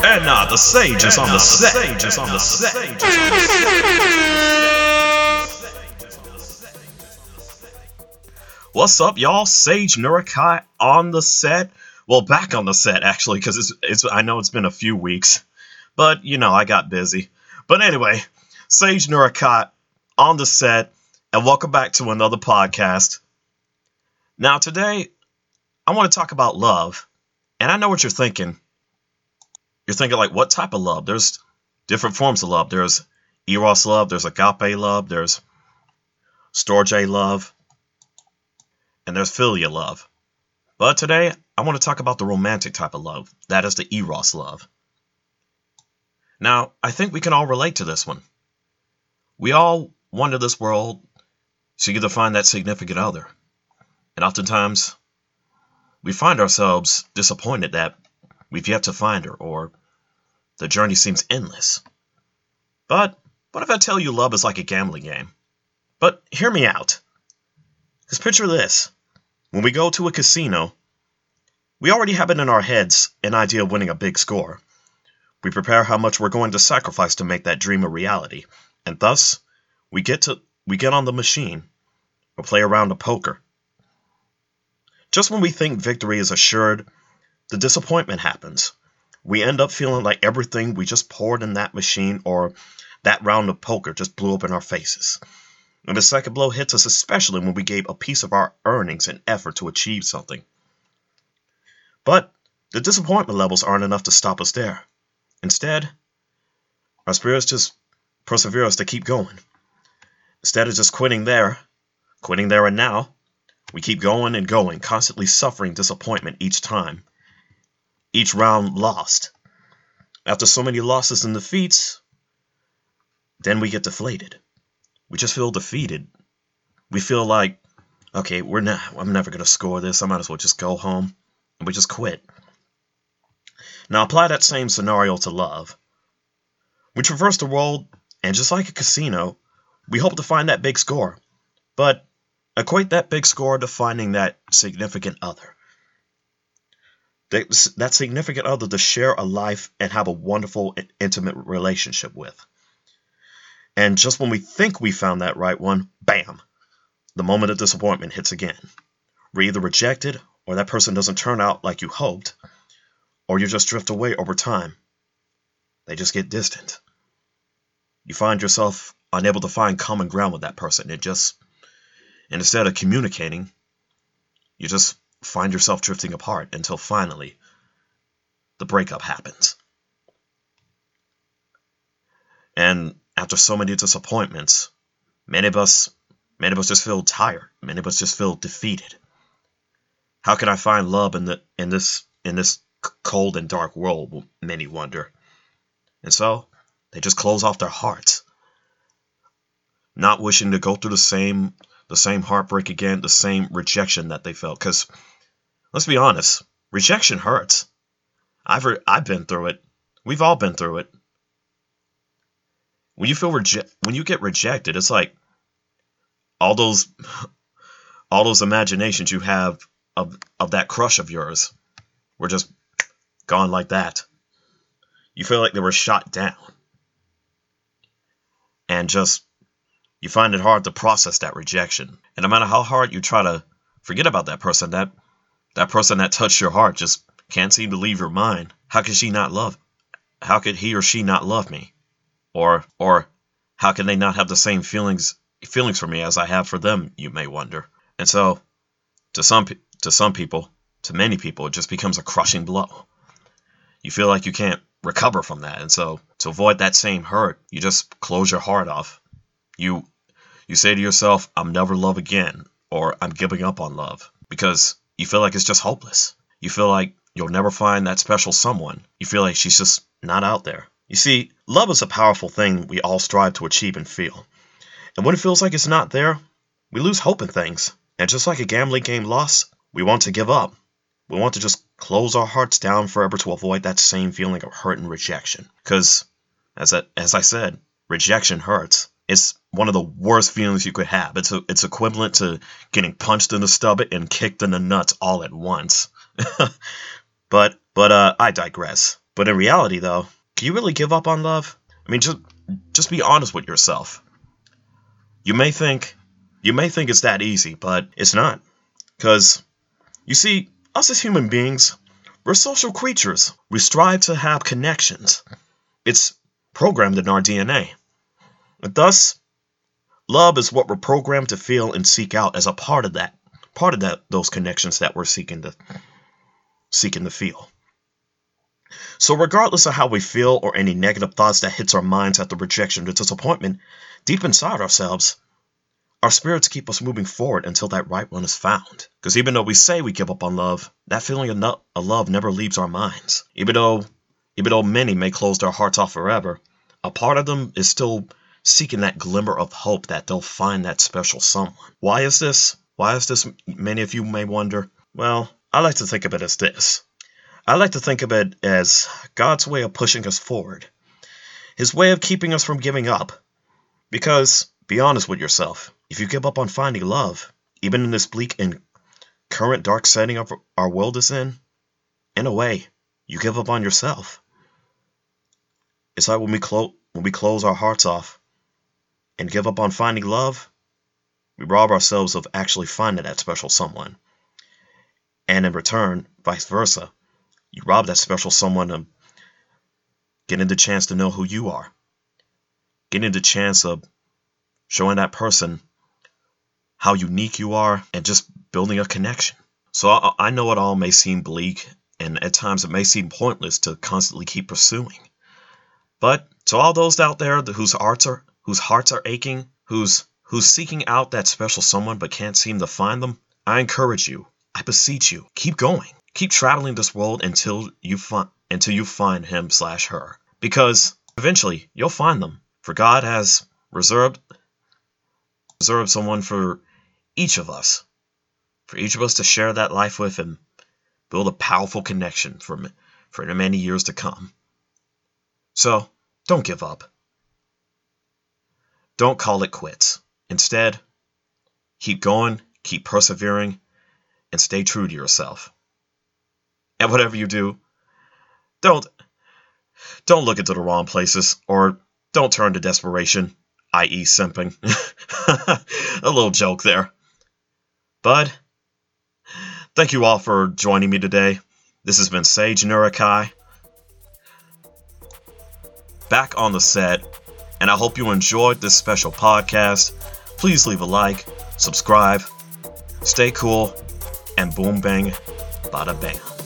And now the sage is on the set. Sage is on the set. What's up, y'all? Sage Nurakai on the set. Well, back on the set actually, because it's it's. I know it's been a few weeks, but you know I got busy. But anyway, Sage Nurakai on the set, and welcome back to another podcast. Now today, I want to talk about love, and I know what you're thinking. You're thinking like, what type of love? There's different forms of love. There's eros love. There's agape love. There's storge love and there's philia love. But today, I want to talk about the romantic type of love. That is the eros love. Now, I think we can all relate to this one. We all wander this world to find that significant other. And oftentimes, we find ourselves disappointed that we've yet to find her, or the journey seems endless. But what if I tell you love is like a gambling game? But hear me out. Because picture this when we go to a casino, we already have it in our heads an idea of winning a big score. We prepare how much we're going to sacrifice to make that dream a reality, and thus we get to we get on the machine or play around a poker. Just when we think victory is assured, the disappointment happens. We end up feeling like everything we just poured in that machine or that round of poker just blew up in our faces. And the second blow hits us especially when we gave a piece of our earnings and effort to achieve something. But the disappointment levels aren't enough to stop us there. Instead, our spirits just persevere us to keep going. Instead of just quitting there, quitting there and now, we keep going and going, constantly suffering disappointment each time, each round lost. After so many losses and defeats, then we get deflated we just feel defeated. We feel like, okay, we're not, I'm never to score this. I might as well just go home. And we just quit. Now apply that same scenario to love. We traverse the world, and just like a casino, we hope to find that big score. But equate that big score to finding that significant other. That, significant other to share a life and have a wonderful, and intimate relationship with. And just when we think we found that right one, bam, the moment of disappointment hits again. We're either rejected, or that person doesn't turn out like you hoped, or you just drift away over time. They just get distant. You find yourself unable to find common ground with that person. It just, and instead of communicating, you just find yourself drifting apart until finally the breakup happens. And after so many disappointments, many of us many of us just feel tired. Many of us just feel defeated. How can I find love in the in this in this cold and dark world? Many wonder. And so they just close off their hearts, not wishing to go through the same the same heartbreak again, the same rejection that they felt. Because let's be honest, rejection hurts. I've I've been through it. We've all been through it when you feel reject when you get rejected, it's like all those all those imaginations you have of of that crush of yours were just gone like that. You feel like they were shot down. And just you find it hard to process that rejection. And no matter how hard you try to forget about that person, that that person that touched your heart just can't seem to leave your mind. How could she not love? How could he or she not love me? Or or how can they not have the same feelings feelings for me as I have for them, you may wonder. And so to some to some people, to many people, it just becomes a crushing blow. You feel like you can't recover from that. And so to avoid that same hurt, you just close your heart off. You you say to yourself, I'm never love again, or I'm giving up on love because you feel like it's just hopeless. You feel like you'll never find that special someone. You feel like she's just not out there. You see, love is a powerful thing we all strive to achieve and feel. And when it feels like it's not there, we lose hope in things. And just like a gambling game loss, we want to give up. We want to just close our hearts down forever to avoid that same feeling of hurt and rejection. Because, as I, as I said, rejection hurts. It's one of the worst feelings you could have. It's a, it's equivalent to getting punched in the stomach and kicked in the nuts all at once. but but uh, I digress. But in reality, though, can you really give up on love? I mean, just just be honest with yourself. You may think you may think it's that easy, but it's not. Cuz you see, us as human beings, we're social creatures. We strive to have connections. It's programmed in our DNA. Thus, love is what we're programmed to feel and seek out as a part of that, part of that those connections that we're seeking to seeking to feel. So regardless of how we feel or any negative thoughts that hits our minds at the rejection or disappointment, deep inside ourselves, our spirits keep us moving forward until that right one is found. Because even though we say we give up on love, that feeling of, no- of love never leaves our minds. Even though, even though many may close their hearts off forever, a part of them is still seeking that glimmer of hope that they'll find that special someone. Why is this? Why is this? Many of you may wonder. Well, I like to think of it as this. I like to think of it as God's way of pushing us forward, His way of keeping us from giving up. Because, be honest with yourself, if you give up on finding love, even in this bleak and current dark setting of our world is in, in a way, you give up on yourself. It's like when we, clo- when we close our hearts off and give up on finding love, we rob ourselves of actually finding that special someone. And in return, vice versa, you rob that special someone of getting the chance to know who you are, getting the chance of showing that person how unique you are, and just building a connection. So I, I know it all may seem bleak, and at times it may seem pointless to constantly keep pursuing. But to all those out there whose hearts are whose hearts are aching, who's who's seeking out that special someone but can't seem to find them, I encourage you, I beseech you, keep going. Keep traveling this world until you find until you find him slash her. Because eventually you'll find them. For God has reserved reserved someone for each of us. For each of us to share that life with and build a powerful connection for, for many years to come. So, don't give up. Don't call it quits. Instead, keep going, keep persevering, and stay true to yourself. And whatever you do, don't don't look into the wrong places or don't turn to desperation, i.e. simping. a little joke there. But thank you all for joining me today. This has been Sage Nurakai. Back on the set, and I hope you enjoyed this special podcast. Please leave a like, subscribe, stay cool, and boom bang, bada bam.